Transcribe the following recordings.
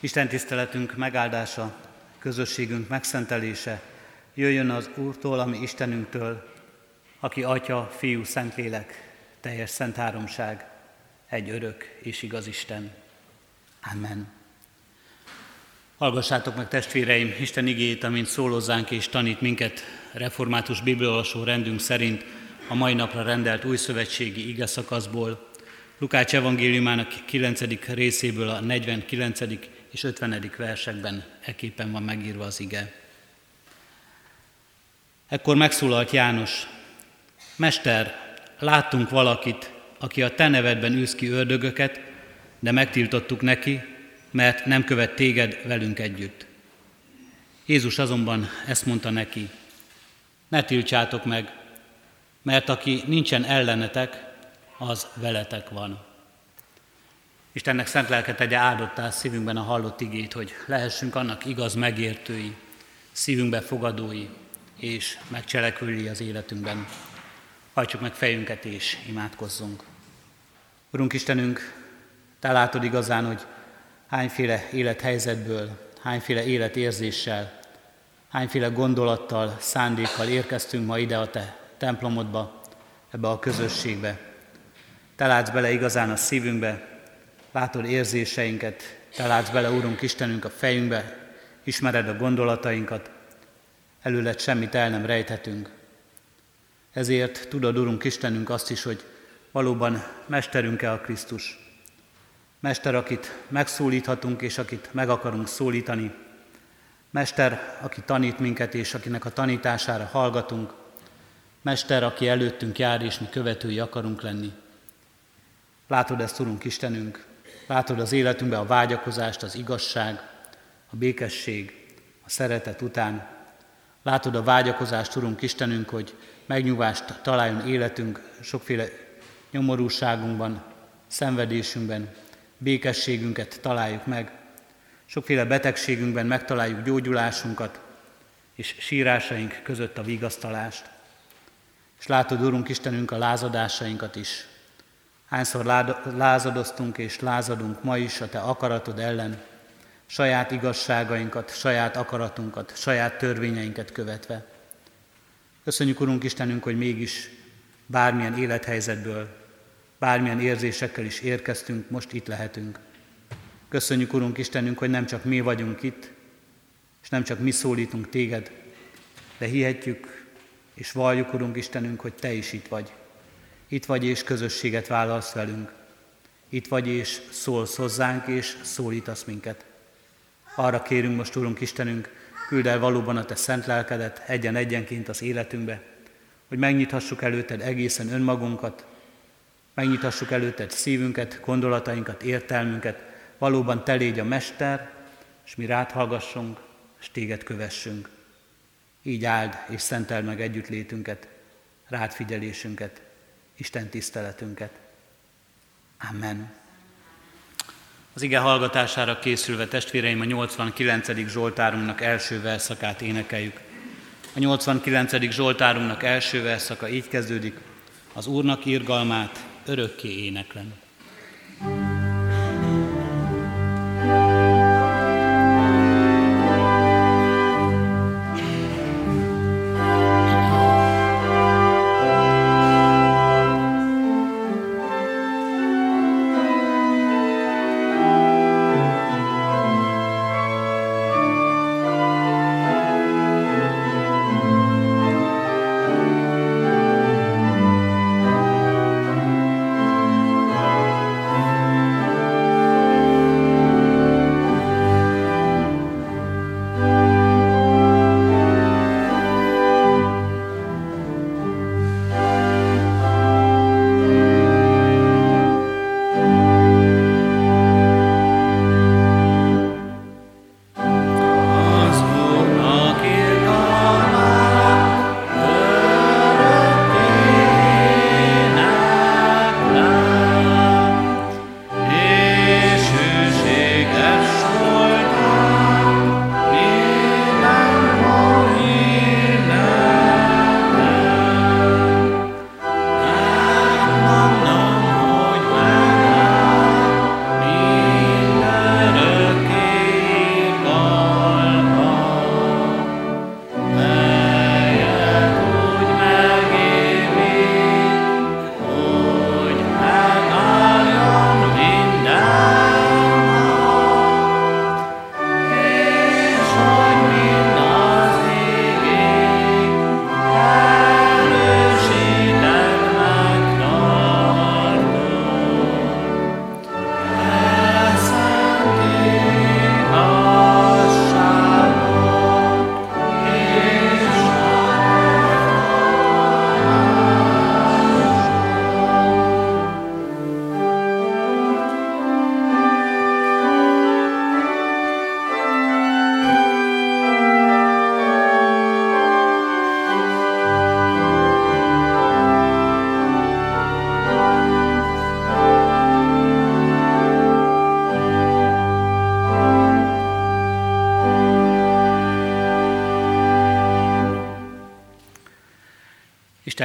Isten tiszteletünk megáldása, közösségünk megszentelése jöjjön az Úrtól, ami Istenünktől, aki Atya, Fiú, Szentlélek, teljes szent háromság, egy örök és igaz Isten. Amen. Hallgassátok meg testvéreim Isten igét, amint szólózzánk és tanít minket református bibliolvasó rendünk szerint a mai napra rendelt új szövetségi ige Lukács evangéliumának 9. részéből a 49. és 50. versekben eképpen van megírva az ige. Ekkor megszólalt János, Mester, láttunk valakit, aki a te nevedben űz ki ördögöket, de megtiltottuk neki, mert nem követ téged velünk együtt. Jézus azonban ezt mondta neki, ne tiltsátok meg, mert aki nincsen ellenetek, az veletek van. Istennek szent lelke tegye áldottá szívünkben a hallott igét, hogy lehessünk annak igaz megértői, szívünkbe fogadói és megcselekvői az életünkben. Hajtsuk meg fejünket és imádkozzunk. Urunk Istenünk, Te látod igazán, hogy hányféle élethelyzetből, hányféle életérzéssel, hányféle gondolattal, szándékkal érkeztünk ma ide a Te templomodba, ebbe a közösségbe. Te látsz bele igazán a szívünkbe, látod érzéseinket, Te látsz bele, Úrunk Istenünk, a fejünkbe, ismered a gondolatainkat, előlet semmit el nem rejthetünk. Ezért tudod, Urunk Istenünk, azt is, hogy valóban mesterünk-e a Krisztus. Mester, akit megszólíthatunk, és akit meg akarunk szólítani. Mester, aki tanít minket, és akinek a tanítására hallgatunk. Mester, aki előttünk jár, és mi követői akarunk lenni. Látod ezt, Urunk Istenünk, látod az életünkben a vágyakozást, az igazság, a békesség, a szeretet után. Látod a vágyakozást, Urunk Istenünk, hogy megnyugvást találjon életünk sokféle nyomorúságunkban, szenvedésünkben, békességünket találjuk meg, sokféle betegségünkben megtaláljuk gyógyulásunkat, és sírásaink között a vigasztalást. És látod, Urunk Istenünk, a lázadásainkat is. Hányszor lázadoztunk és lázadunk ma is a Te akaratod ellen, saját igazságainkat, saját akaratunkat, saját törvényeinket követve. Köszönjük, Urunk Istenünk, hogy mégis bármilyen élethelyzetből, bármilyen érzésekkel is érkeztünk, most itt lehetünk. Köszönjük, Urunk Istenünk, hogy nem csak mi vagyunk itt, és nem csak mi szólítunk téged, de hihetjük és valljuk, Urunk Istenünk, hogy Te is itt vagy. Itt vagy és közösséget vállalsz velünk. Itt vagy és szólsz hozzánk, és szólítasz minket. Arra kérünk most, Urunk Istenünk, küld el valóban a Te szent lelkedet egyen-egyenként az életünkbe, hogy megnyithassuk előtted egészen önmagunkat, megnyithassuk előtted szívünket, gondolatainkat, értelmünket, valóban Te légy a Mester, és mi rád hallgassunk, és Téged kövessünk. Így áld és szenteld meg együttlétünket, rád figyelésünket, Isten tiszteletünket. Amen. Az ige hallgatására készülve testvéreim a 89. Zsoltárunknak első verszakát énekeljük. A 89. Zsoltárunknak első verszaka így kezdődik, az Úrnak irgalmát örökké éneklem.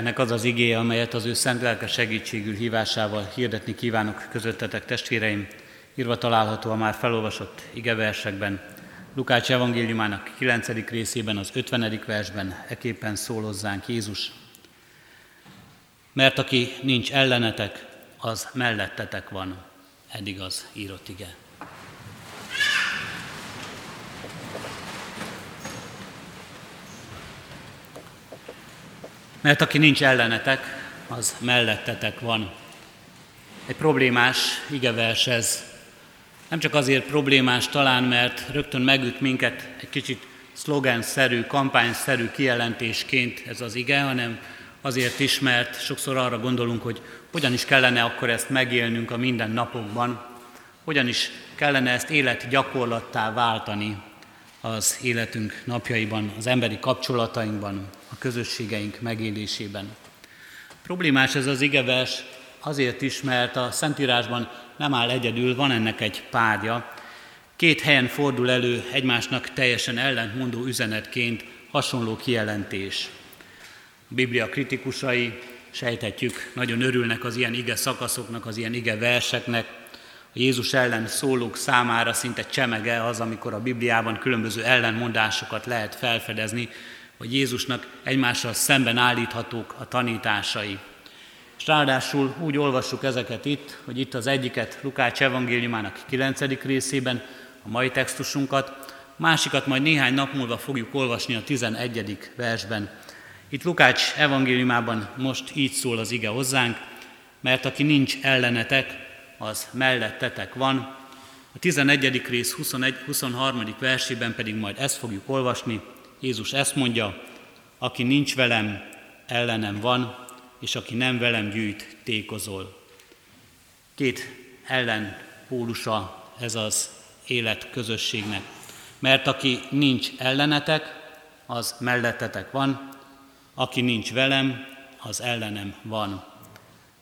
Istennek az az igéje, amelyet az ő szent lelke segítségül hívásával hirdetni kívánok közöttetek testvéreim, írva található a már felolvasott igeversekben, Lukács evangéliumának 9. részében, az 50. versben eképpen szól hozzánk Jézus. Mert aki nincs ellenetek, az mellettetek van. Eddig az írott ige. Mert aki nincs ellenetek, az mellettetek van. Egy problémás igevers ez. Nem csak azért problémás talán, mert rögtön megüt minket egy kicsit szlogenszerű, kampányszerű kijelentésként ez az ige, hanem azért is, mert sokszor arra gondolunk, hogy hogyan is kellene akkor ezt megélnünk a mindennapokban, hogyan is kellene ezt életgyakorlattá váltani az életünk napjaiban, az emberi kapcsolatainkban, a közösségeink megélésében. Problémás ez az igevers azért is, mert a Szentírásban nem áll egyedül, van ennek egy párja. Két helyen fordul elő egymásnak teljesen ellentmondó üzenetként hasonló kijelentés. A Biblia kritikusai, sejthetjük, nagyon örülnek az ilyen ige szakaszoknak, az ilyen ige verseknek. A Jézus ellen szólók számára szinte csemege az, amikor a Bibliában különböző ellenmondásokat lehet felfedezni, hogy Jézusnak egymással szemben állíthatók a tanításai. És ráadásul úgy olvassuk ezeket itt, hogy itt az egyiket Lukács evangéliumának 9. részében, a mai textusunkat, másikat majd néhány nap múlva fogjuk olvasni a 11. versben. Itt Lukács evangéliumában most így szól az ige hozzánk, mert aki nincs ellenetek, az mellettetek van. A 11. rész 21, 23. versében pedig majd ezt fogjuk olvasni. Jézus ezt mondja, aki nincs velem, ellenem van, és aki nem velem gyűjt, tékozol. Két ellenpólusa ez az élet közösségnek. Mert aki nincs ellenetek, az mellettetek van, aki nincs velem, az ellenem van.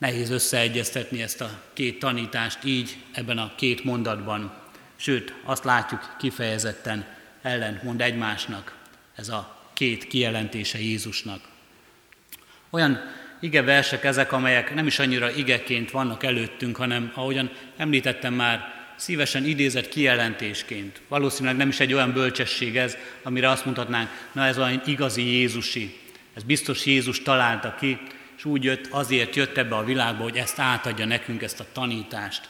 Nehéz összeegyeztetni ezt a két tanítást így ebben a két mondatban. Sőt, azt látjuk kifejezetten ellentmond egymásnak ez a két kijelentése Jézusnak. Olyan ige versek ezek, amelyek nem is annyira igeként vannak előttünk, hanem ahogyan említettem már, szívesen idézett kijelentésként. Valószínűleg nem is egy olyan bölcsesség ez, amire azt mondhatnánk, na ez olyan igazi Jézusi. Ez biztos Jézus találta ki, és úgy jött, azért jött ebbe a világba, hogy ezt átadja nekünk, ezt a tanítást.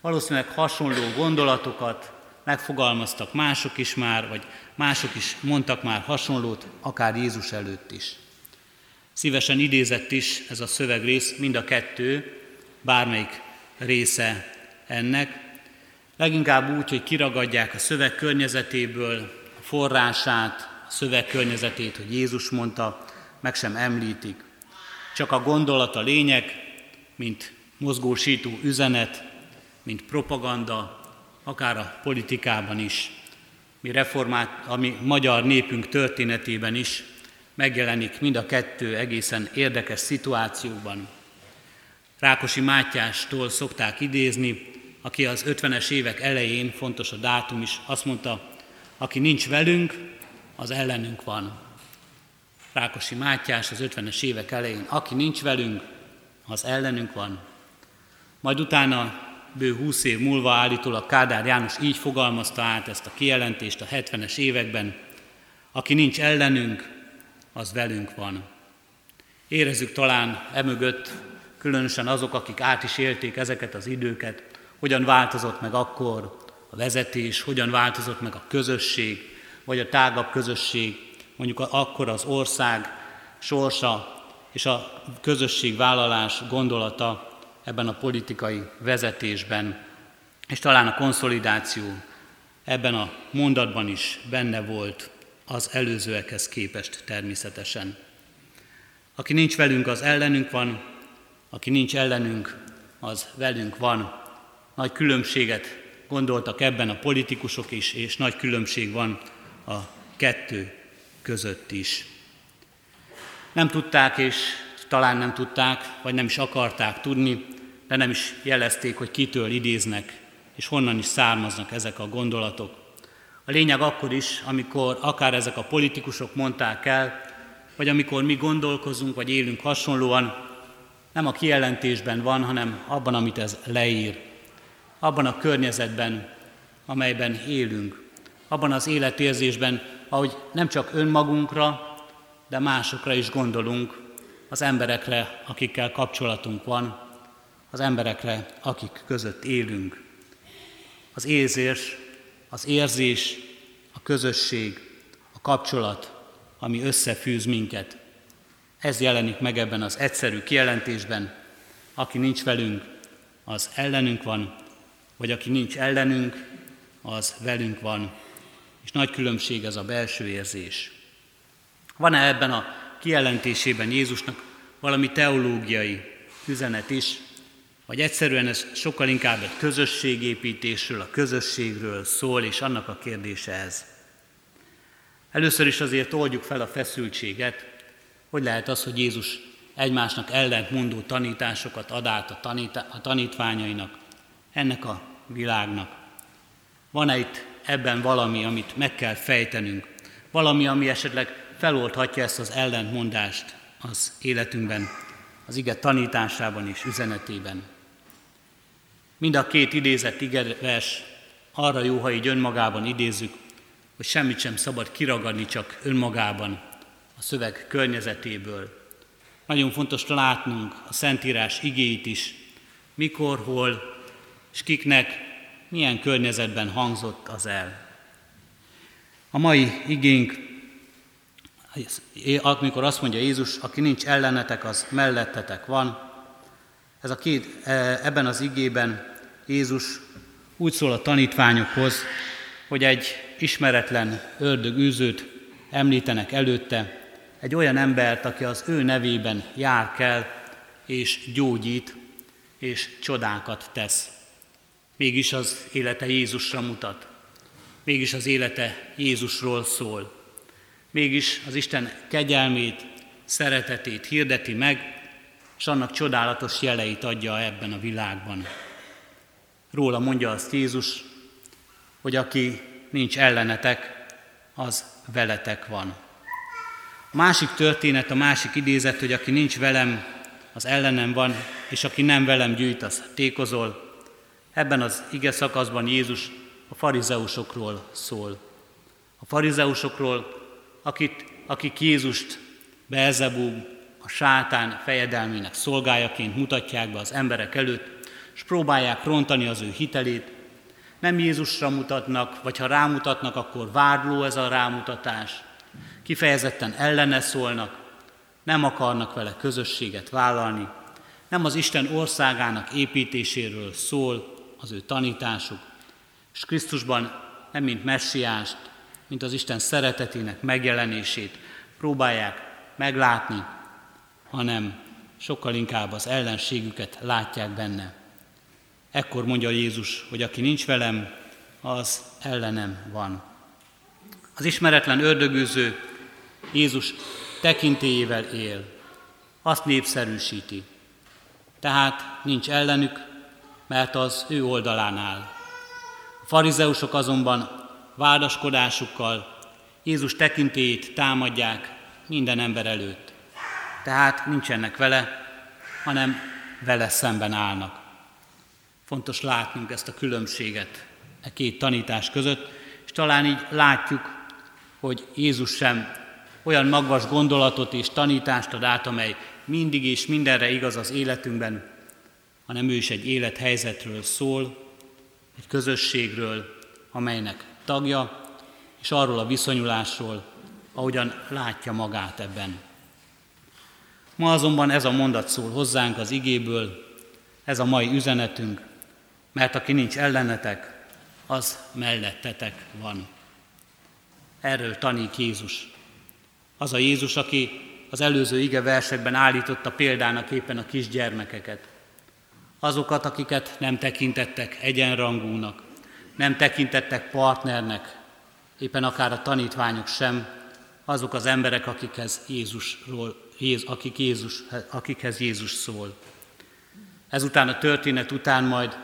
Valószínűleg hasonló gondolatokat megfogalmaztak mások is már, vagy mások is mondtak már hasonlót, akár Jézus előtt is. Szívesen idézett is ez a szövegrész, mind a kettő, bármelyik része ennek. Leginkább úgy, hogy kiragadják a szöveg környezetéből a forrását, a szöveg környezetét, hogy Jézus mondta, meg sem említik. Csak a gondolat a lényeg, mint mozgósító üzenet, mint propaganda, akár a politikában is, mi reformát, ami magyar népünk történetében is megjelenik mind a kettő egészen érdekes szituációkban. Rákosi Mátyástól szokták idézni, aki az 50-es évek elején, fontos a dátum is, azt mondta, aki nincs velünk, az ellenünk van. Rákosi Mátyás az 50-es évek elején, aki nincs velünk, az ellenünk van. Majd utána bő 20 év múlva állítólag Kádár János így fogalmazta át ezt a kijelentést a 70-es években, aki nincs ellenünk, az velünk van. Érezzük talán emögött, különösen azok, akik át is élték ezeket az időket, hogyan változott meg akkor a vezetés, hogyan változott meg a közösség, vagy a tágabb közösség, mondjuk akkor az ország sorsa és a közösségvállalás gondolata ebben a politikai vezetésben, és talán a konszolidáció ebben a mondatban is benne volt az előzőekhez képest természetesen. Aki nincs velünk, az ellenünk van, aki nincs ellenünk, az velünk van. Nagy különbséget gondoltak ebben a politikusok is, és nagy különbség van a kettő között is. Nem tudták, és talán nem tudták, vagy nem is akarták tudni, de nem is jelezték, hogy kitől idéznek, és honnan is származnak ezek a gondolatok. A lényeg akkor is, amikor akár ezek a politikusok mondták el, vagy amikor mi gondolkozunk, vagy élünk hasonlóan, nem a kijelentésben van, hanem abban, amit ez leír. Abban a környezetben, amelyben élünk. Abban az életérzésben, ahogy nem csak önmagunkra, de másokra is gondolunk, az emberekre, akikkel kapcsolatunk van, az emberekre, akik között élünk. Az érzés, az érzés, a közösség, a kapcsolat, ami összefűz minket. Ez jelenik meg ebben az egyszerű kijelentésben. Aki nincs velünk, az ellenünk van, vagy aki nincs ellenünk, az velünk van. És nagy különbség ez a belső érzés. Van-e ebben a kijelentésében Jézusnak valami teológiai üzenet is, vagy egyszerűen ez sokkal inkább egy közösségépítésről, a közösségről szól, és annak a kérdése ez. Először is azért oldjuk fel a feszültséget, hogy lehet az, hogy Jézus egymásnak ellentmondó tanításokat ad át a, tanít- a tanítványainak, ennek a világnak. Van-e itt ebben valami, amit meg kell fejtenünk? Valami, ami esetleg feloldhatja ezt az ellentmondást az életünkben, az ige tanításában és üzenetében. Mind a két idézett igevers arra jó, ha így önmagában idézzük, hogy semmit sem szabad kiragadni csak önmagában a szöveg környezetéből. Nagyon fontos látnunk a Szentírás igéit is, mikor, hol és kiknek, milyen környezetben hangzott az el. A mai igénk, amikor azt mondja Jézus, aki nincs ellenetek, az mellettetek van, ez a két, e, ebben az igében Jézus úgy szól a tanítványokhoz, hogy egy ismeretlen ördögűzőt említenek előtte, egy olyan embert, aki az ő nevében jár kell, és gyógyít, és csodákat tesz. Mégis az élete Jézusra mutat. Mégis az élete Jézusról szól. Mégis az Isten kegyelmét, szeretetét hirdeti meg, és annak csodálatos jeleit adja ebben a világban. Róla mondja azt Jézus, hogy aki nincs ellenetek, az veletek van. A másik történet, a másik idézet, hogy aki nincs velem, az ellenem van, és aki nem velem gyűjt, az tékozol. Ebben az ige szakaszban Jézus a farizeusokról szól. A farizeusokról, akit, akik Jézust Beelzebub, a sátán fejedelmének szolgájaként mutatják be az emberek előtt, és próbálják rontani az ő hitelét. Nem Jézusra mutatnak, vagy ha rámutatnak, akkor vádló ez a rámutatás. Kifejezetten ellene szólnak, nem akarnak vele közösséget vállalni, nem az Isten országának építéséről szól az ő tanításuk, és Krisztusban nem mint messiást, mint az Isten szeretetének megjelenését próbálják meglátni, hanem sokkal inkább az ellenségüket látják benne. Ekkor mondja Jézus, hogy aki nincs velem, az ellenem van. Az ismeretlen ördögűző Jézus tekintélyével él, azt népszerűsíti. Tehát nincs ellenük, mert az ő oldalán áll. A farizeusok azonban vádaskodásukkal Jézus tekintélyét támadják minden ember előtt. Tehát nincsenek vele, hanem vele szemben állnak. Fontos látnunk ezt a különbséget e két tanítás között, és talán így látjuk, hogy Jézus sem olyan magas gondolatot és tanítást ad át, amely mindig és mindenre igaz az életünkben, hanem ő is egy élethelyzetről szól, egy közösségről, amelynek tagja, és arról a viszonyulásról, ahogyan látja magát ebben. Ma azonban ez a mondat szól hozzánk az igéből, ez a mai üzenetünk, mert aki nincs ellenetek, az mellettetek van. Erről tanít Jézus. Az a Jézus, aki az előző ige versekben állította példának éppen a kisgyermekeket. Azokat, akiket nem tekintettek egyenrangúnak, nem tekintettek partnernek, éppen akár a tanítványok sem, azok az emberek, akikhez Jézusról, akik Jézus, akikhez Jézus szól. Ezután a történet után majd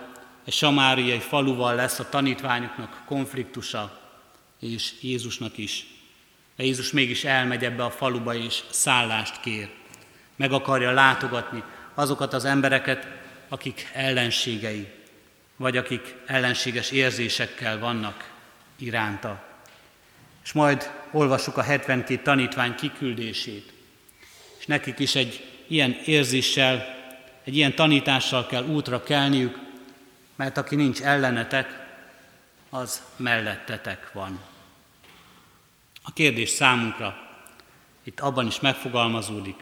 egy samáriai faluval lesz a tanítványoknak konfliktusa, és Jézusnak is. De Jézus mégis elmegy ebbe a faluba és szállást kér. Meg akarja látogatni azokat az embereket, akik ellenségei, vagy akik ellenséges érzésekkel vannak iránta. És majd olvassuk a 72 tanítvány kiküldését, és nekik is egy ilyen érzéssel, egy ilyen tanítással kell útra kelniük, mert aki nincs ellenetek, az mellettetek van. A kérdés számunkra itt abban is megfogalmazódik,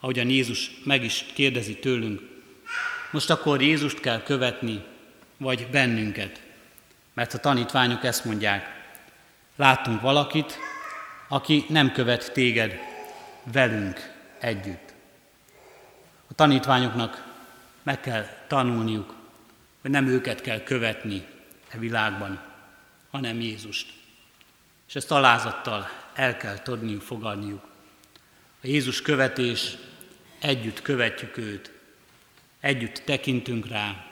ahogyan Jézus meg is kérdezi tőlünk, most akkor Jézust kell követni, vagy bennünket? Mert a tanítványok ezt mondják, láttunk valakit, aki nem követ téged velünk együtt. A tanítványoknak meg kell tanulniuk, hogy nem őket kell követni e világban, hanem Jézust. És ezt alázattal el kell tudniuk fogadniuk. A Jézus követés, együtt követjük őt, együtt tekintünk rá,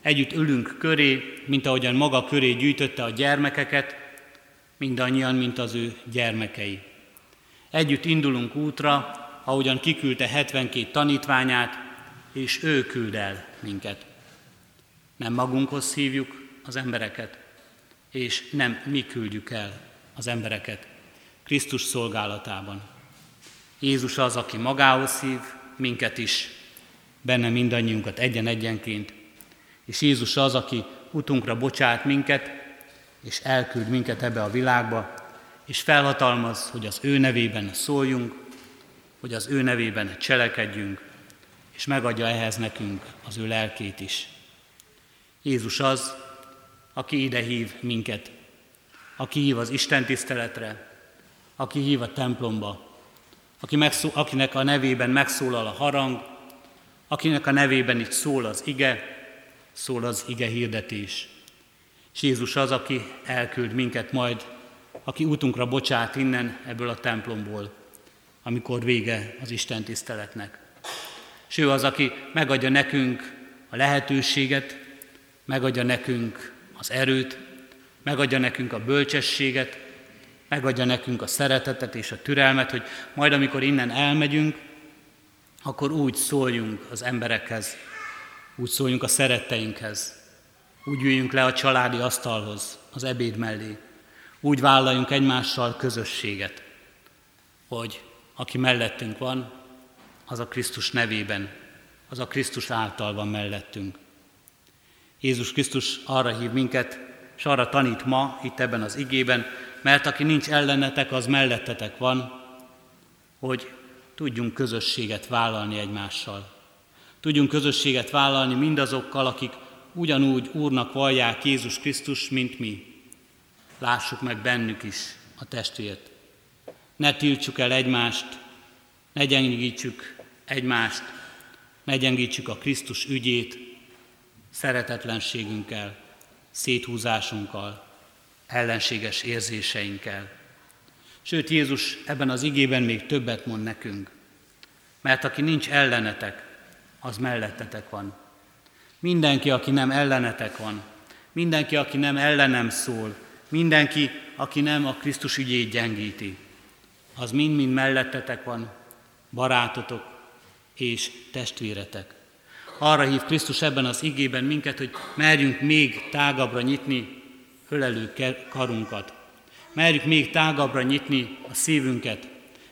együtt ülünk köré, mint ahogyan maga köré gyűjtötte a gyermekeket, mindannyian, mint az ő gyermekei. Együtt indulunk útra, ahogyan kiküldte 72 tanítványát, és ő küld el minket. Nem magunkhoz hívjuk az embereket, és nem mi küldjük el az embereket Krisztus szolgálatában. Jézus az, aki magához hív minket is, benne mindannyiunkat egyen-egyenként, és Jézus az, aki utunkra bocsát minket, és elküld minket ebbe a világba, és felhatalmaz, hogy az ő nevében szóljunk, hogy az ő nevében cselekedjünk, és megadja ehhez nekünk az ő lelkét is. Jézus az, aki ide hív minket, aki hív az Isten tiszteletre, aki hív a templomba, aki megszó, akinek a nevében megszólal a harang, akinek a nevében itt szól az ige, szól az ige hirdetés. És Jézus az, aki elküld minket majd, aki útunkra bocsát innen ebből a templomból, amikor vége az Isten tiszteletnek. És ő az, aki megadja nekünk a lehetőséget, megadja nekünk az erőt, megadja nekünk a bölcsességet, megadja nekünk a szeretetet és a türelmet, hogy majd amikor innen elmegyünk, akkor úgy szóljunk az emberekhez, úgy szóljunk a szeretteinkhez, úgy üljünk le a családi asztalhoz, az ebéd mellé, úgy vállaljunk egymással közösséget, hogy aki mellettünk van, az a Krisztus nevében, az a Krisztus által van mellettünk. Jézus Krisztus arra hív minket, és arra tanít ma itt ebben az igében, mert aki nincs ellenetek, az mellettetek van, hogy tudjunk közösséget vállalni egymással. Tudjunk közösséget vállalni mindazokkal, akik ugyanúgy Úrnak vallják Jézus Krisztus, mint mi. Lássuk meg bennük is a testvért. Ne tiltsuk el egymást, ne gyengítsük egymást, ne gyengítsük a Krisztus ügyét szeretetlenségünkkel, széthúzásunkkal, ellenséges érzéseinkkel. Sőt, Jézus ebben az igében még többet mond nekünk, mert aki nincs ellenetek, az mellettetek van. Mindenki, aki nem ellenetek van, mindenki, aki nem ellenem szól, mindenki, aki nem a Krisztus ügyét gyengíti, az mind-mind mellettetek van, barátotok és testvéretek. Arra hív Krisztus ebben az igében minket, hogy merjünk még tágabbra nyitni ölelő karunkat. Merjük még tágabbra nyitni a szívünket,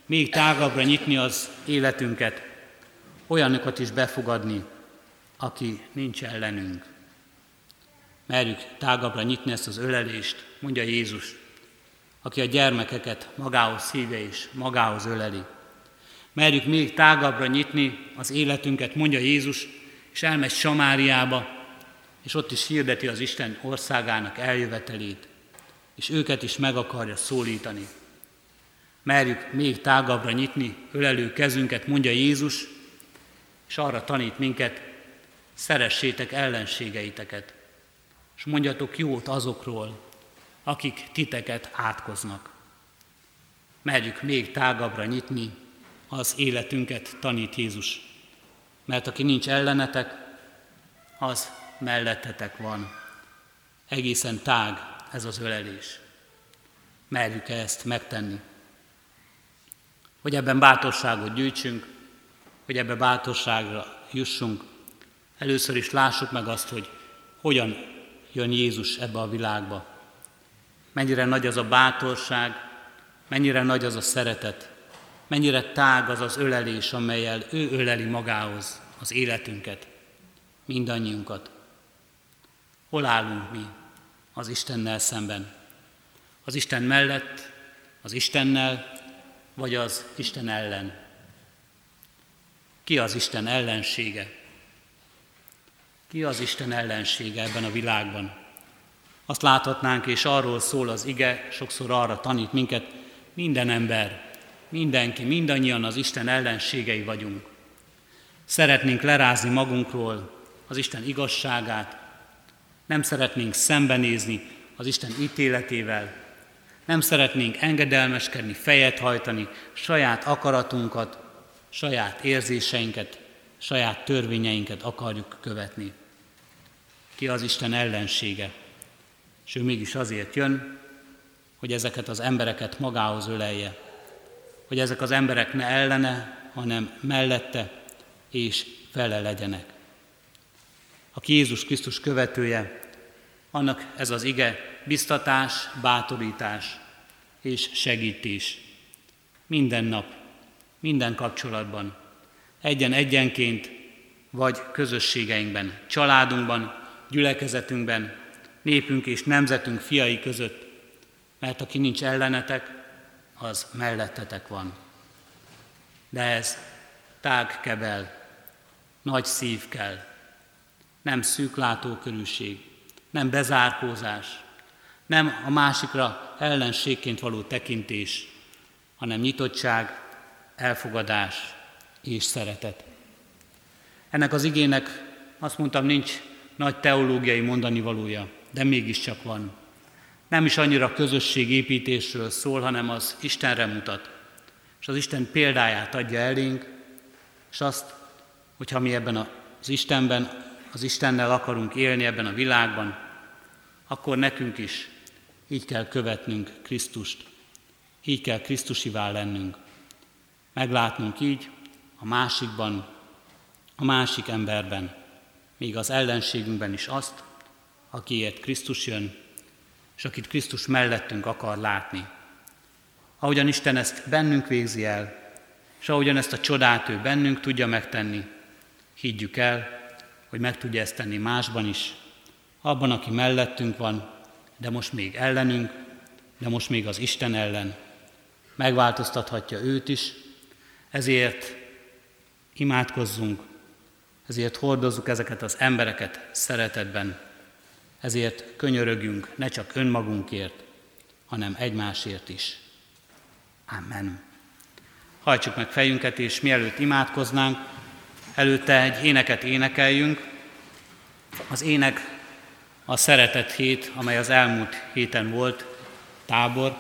még tágabbra nyitni az életünket, olyanokat is befogadni, aki nincs ellenünk. Merjük tágabbra nyitni ezt az ölelést, mondja Jézus, aki a gyermekeket magához szíve és magához öleli. Merjük még tágabbra nyitni az életünket, mondja Jézus, és elmegy Samáriába, és ott is hirdeti az Isten országának eljövetelét, és őket is meg akarja szólítani. Merjük még tágabbra nyitni ölelő kezünket, mondja Jézus, és arra tanít minket, szeressétek ellenségeiteket, és mondjatok jót azokról, akik titeket átkoznak. Merjük még tágabbra nyitni az életünket, tanít Jézus. Mert aki nincs ellenetek, az mellettetek van. Egészen tág ez az ölelés. Merjük -e ezt megtenni? hogy ebben bátorságot gyűjtsünk, hogy ebbe bátorságra jussunk. Először is lássuk meg azt, hogy hogyan jön Jézus ebbe a világba. Mennyire nagy az a bátorság, mennyire nagy az a szeretet, mennyire tág az az ölelés, amelyel ő öleli magához az életünket, mindannyiunkat. Hol állunk mi az Istennel szemben? Az Isten mellett, az Istennel, vagy az Isten ellen? Ki az Isten ellensége? Ki az Isten ellensége ebben a világban? Azt láthatnánk, és arról szól az ige, sokszor arra tanít minket, minden ember, mindenki, mindannyian az Isten ellenségei vagyunk. Szeretnénk lerázni magunkról az Isten igazságát, nem szeretnénk szembenézni az Isten ítéletével, nem szeretnénk engedelmeskedni, fejet hajtani, saját akaratunkat, saját érzéseinket, saját törvényeinket akarjuk követni. Ki az Isten ellensége? És ő mégis azért jön, hogy ezeket az embereket magához ölelje, hogy ezek az emberek ne ellene, hanem mellette és fele legyenek. Aki Jézus Krisztus követője, annak ez az ige biztatás, bátorítás és segítés. Minden nap, minden kapcsolatban, egyen-egyenként, vagy közösségeinkben, családunkban, gyülekezetünkben, népünk és nemzetünk fiai között, mert aki nincs ellenetek, az mellettetek van. De ez tág kebel, nagy szív kell, nem szűklátókörűség, nem bezárkózás, nem a másikra ellenségként való tekintés, hanem nyitottság, elfogadás és szeretet. Ennek az igének azt mondtam, nincs nagy teológiai mondani valója, de mégiscsak van. Nem is annyira közösségépítésről szól, hanem az Istenre mutat, és az Isten példáját adja elénk, és azt, hogyha mi ebben az Istenben, az Istennel akarunk élni ebben a világban, akkor nekünk is így kell követnünk Krisztust, így kell Krisztusivá lennünk. Meglátnunk így a másikban, a másik emberben, még az ellenségünkben is azt, akiért Krisztus jön, és akit Krisztus mellettünk akar látni. Ahogyan Isten ezt bennünk végzi el, és ahogyan ezt a csodát ő bennünk tudja megtenni, higgyük el, hogy meg tudja ezt tenni másban is, abban, aki mellettünk van, de most még ellenünk, de most még az Isten ellen. Megváltoztathatja őt is, ezért imádkozzunk, ezért hordozzuk ezeket az embereket szeretetben, ezért könyörögjünk ne csak önmagunkért, hanem egymásért is. Amen. Hajtsuk meg fejünket, és mielőtt imádkoznánk, előtte egy éneket énekeljünk. Az ének a Szeretet hét, amely az elmúlt héten volt, tábor,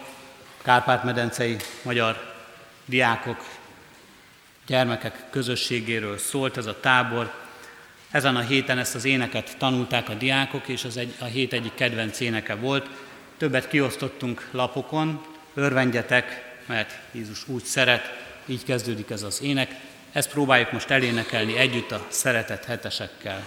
Kárpát-medencei magyar diákok, gyermekek közösségéről szólt ez a tábor. Ezen a héten ezt az éneket tanulták a diákok, és az egy, a hét egyik kedvenc éneke volt. Többet kiosztottunk lapokon, örvendjetek, mert Jézus úgy szeret, így kezdődik ez az ének. Ezt próbáljuk most elénekelni együtt a szeretet hetesekkel.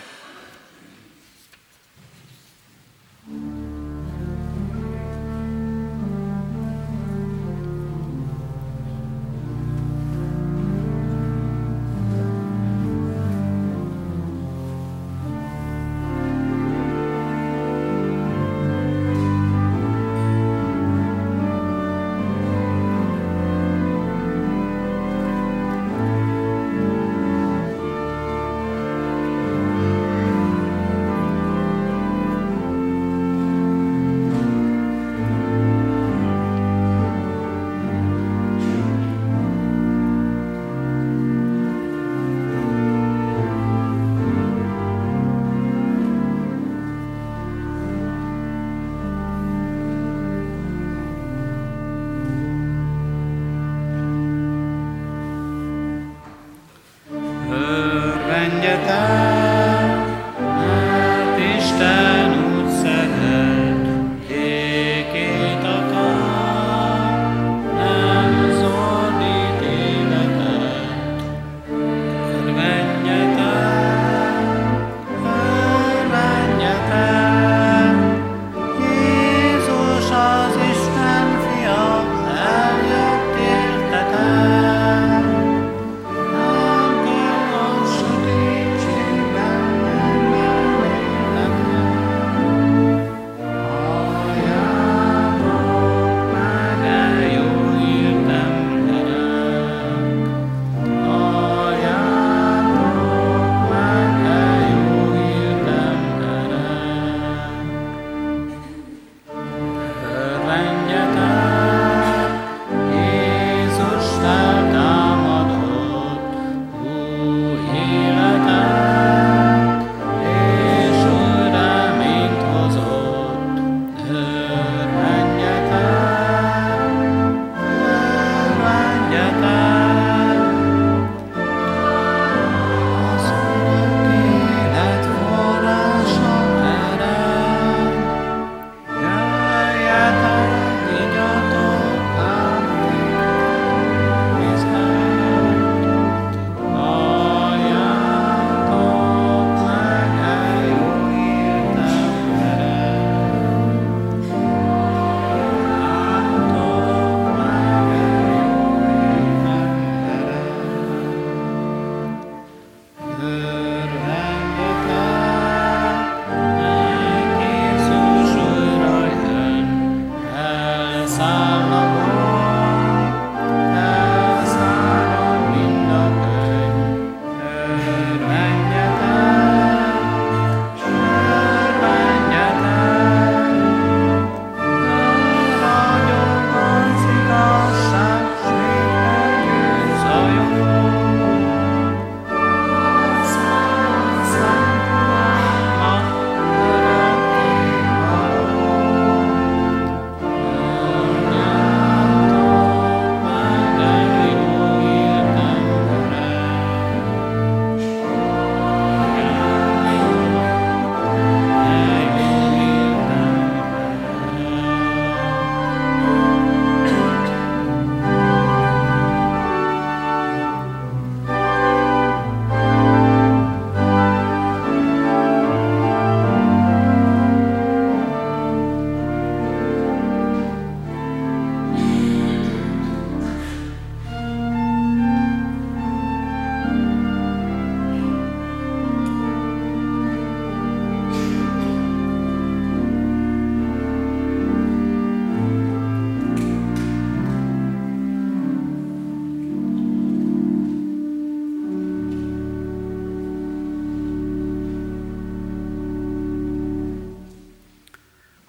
Salam.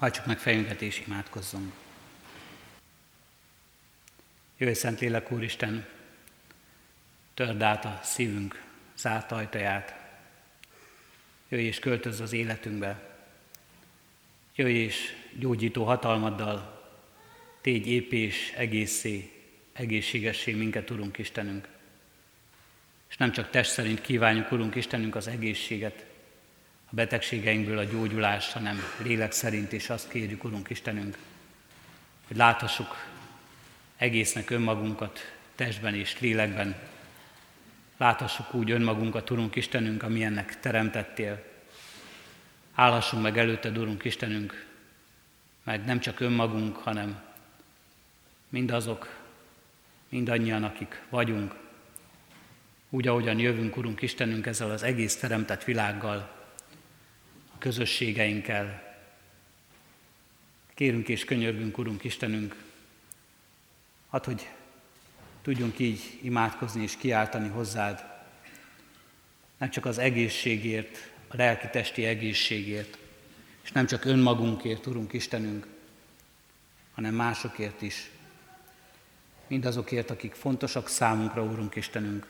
Hajtsuk meg fejünket és imádkozzunk. Jöjj, Szentlélek Úristen, törd át a szívünk zárt ajtaját. Jöjj és költözz az életünkbe. Jöjj és gyógyító hatalmaddal tégy ép és egészé, egészségessé minket, Urunk Istenünk. És nem csak test szerint kívánjuk, Urunk Istenünk, az egészséget, betegségeinkből a gyógyulást, hanem lélek szerint is azt kérjük, Urunk Istenünk, hogy láthassuk egésznek önmagunkat testben és lélekben. Láthassuk úgy önmagunkat, Urunk Istenünk, amilyennek teremtettél. Állhassunk meg előtted, Urunk Istenünk, mert nem csak önmagunk, hanem mindazok, mindannyian, akik vagyunk, úgy, ahogyan jövünk, Urunk Istenünk, ezzel az egész teremtett világgal, közösségeinkkel. Kérünk és könyörgünk, Urunk Istenünk, hát, hogy tudjunk így imádkozni és kiáltani hozzád, nem csak az egészségért, a lelki-testi egészségért, és nem csak önmagunkért, Urunk Istenünk, hanem másokért is. Mindazokért, akik fontosak számunkra, Urunk Istenünk,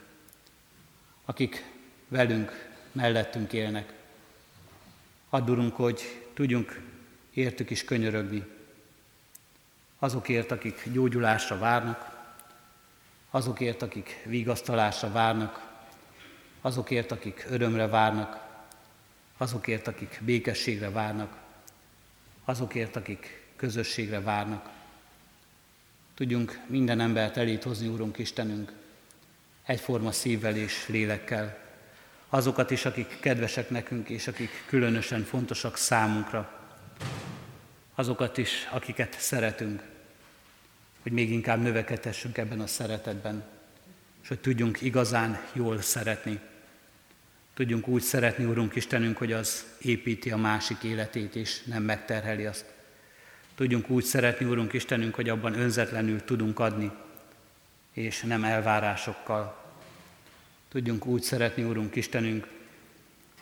akik velünk, mellettünk élnek, Add, Urunk, hogy tudjunk értük is könyörögni. Azokért, akik gyógyulásra várnak, azokért, akik vigasztalásra várnak, azokért, akik örömre várnak, azokért, akik békességre várnak, azokért, akik közösségre várnak. Tudjunk minden embert elét hozni, Úrunk Istenünk, egyforma szívvel és lélekkel, azokat is, akik kedvesek nekünk, és akik különösen fontosak számunkra, azokat is, akiket szeretünk, hogy még inkább növekedhessünk ebben a szeretetben, és hogy tudjunk igazán jól szeretni. Tudjunk úgy szeretni, Urunk Istenünk, hogy az építi a másik életét, és nem megterheli azt. Tudjunk úgy szeretni, Urunk Istenünk, hogy abban önzetlenül tudunk adni, és nem elvárásokkal, Tudjunk úgy szeretni, Úrunk Istenünk,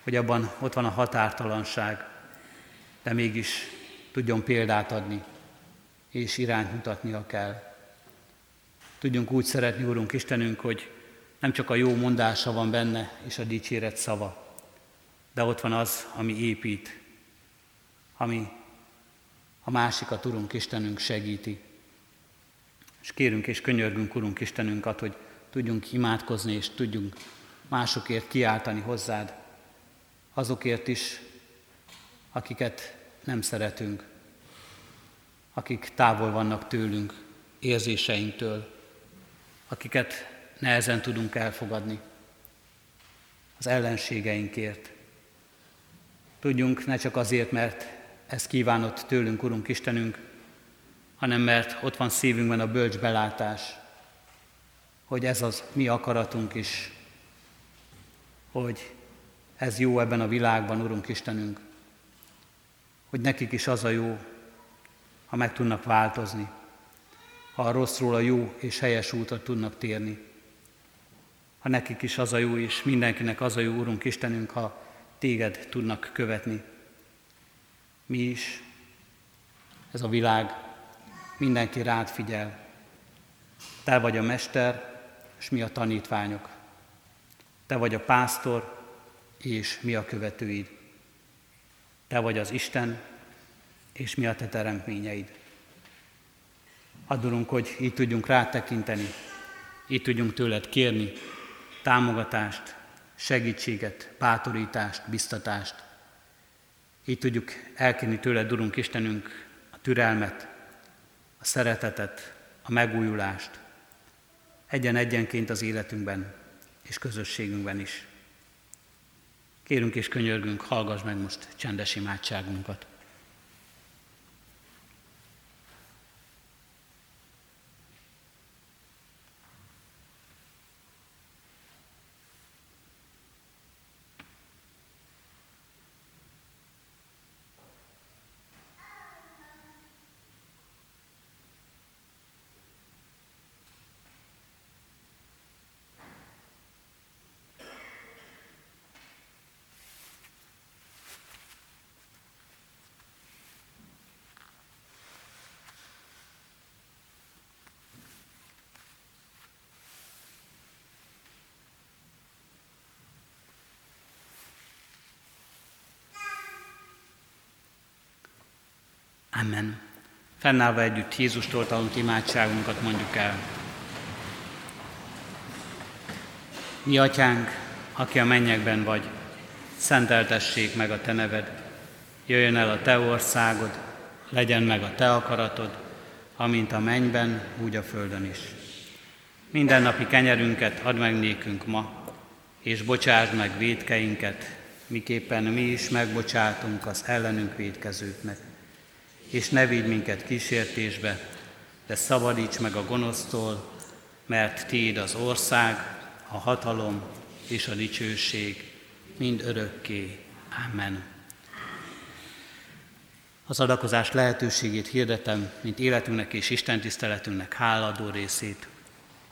hogy abban ott van a határtalanság, de mégis tudjon példát adni, és irányt mutatnia kell. Tudjunk úgy szeretni, Úrunk Istenünk, hogy nem csak a jó mondása van benne, és a dicséret szava, de ott van az, ami épít, ami a másikat, Urunk Istenünk segíti. És kérünk és könyörgünk, Urunk Istenünket, hogy tudjunk imádkozni, és tudjunk másokért kiáltani hozzád, azokért is, akiket nem szeretünk, akik távol vannak tőlünk, érzéseinktől, akiket nehezen tudunk elfogadni, az ellenségeinkért. Tudjunk ne csak azért, mert ezt kívánott tőlünk, Urunk Istenünk, hanem mert ott van szívünkben a bölcs belátás, hogy ez az mi akaratunk is, hogy ez jó ebben a világban, Urunk Istenünk, hogy nekik is az a jó, ha meg tudnak változni, ha a rosszról a jó és helyes útra tudnak térni. Ha nekik is az a jó, és mindenkinek az a jó, Úrunk Istenünk, ha téged tudnak követni. Mi is, ez a világ, mindenki rád figyel. Te vagy a mester, és mi a tanítványok. Te vagy a pásztor, és mi a követőid. Te vagy az Isten, és mi a te teremtményeid. Adulunk, hogy így tudjunk rátekinteni, így tudjunk tőled kérni támogatást, segítséget, bátorítást, biztatást. Így tudjuk elkérni tőled, Urunk Istenünk, a türelmet, a szeretetet, a megújulást, egyen-egyenként az életünkben és közösségünkben is. Kérünk és könyörgünk, hallgass meg most csendes imádságunkat. Amen. Fennállva együtt Jézustól tanult imádságunkat mondjuk el. Mi atyánk, aki a mennyekben vagy, szenteltessék meg a te neved, jöjjön el a te országod, legyen meg a te akaratod, amint a mennyben, úgy a földön is. Minden napi kenyerünket add meg nékünk ma, és bocsásd meg védkeinket, miképpen mi is megbocsátunk az ellenünk védkezőknek és ne vigy minket kísértésbe, de szabadíts meg a gonosztól, mert Tiéd az ország, a hatalom és a dicsőség mind örökké. Amen. Az adakozás lehetőségét hirdetem, mint életünknek és Isten tiszteletünknek háladó részét.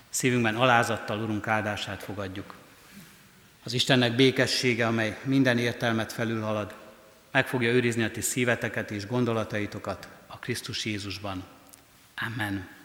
Szívünkben alázattal Urunk áldását fogadjuk. Az Istennek békessége, amely minden értelmet felülhalad, meg fogja őrizni a ti szíveteket és gondolataitokat a Krisztus Jézusban. Amen.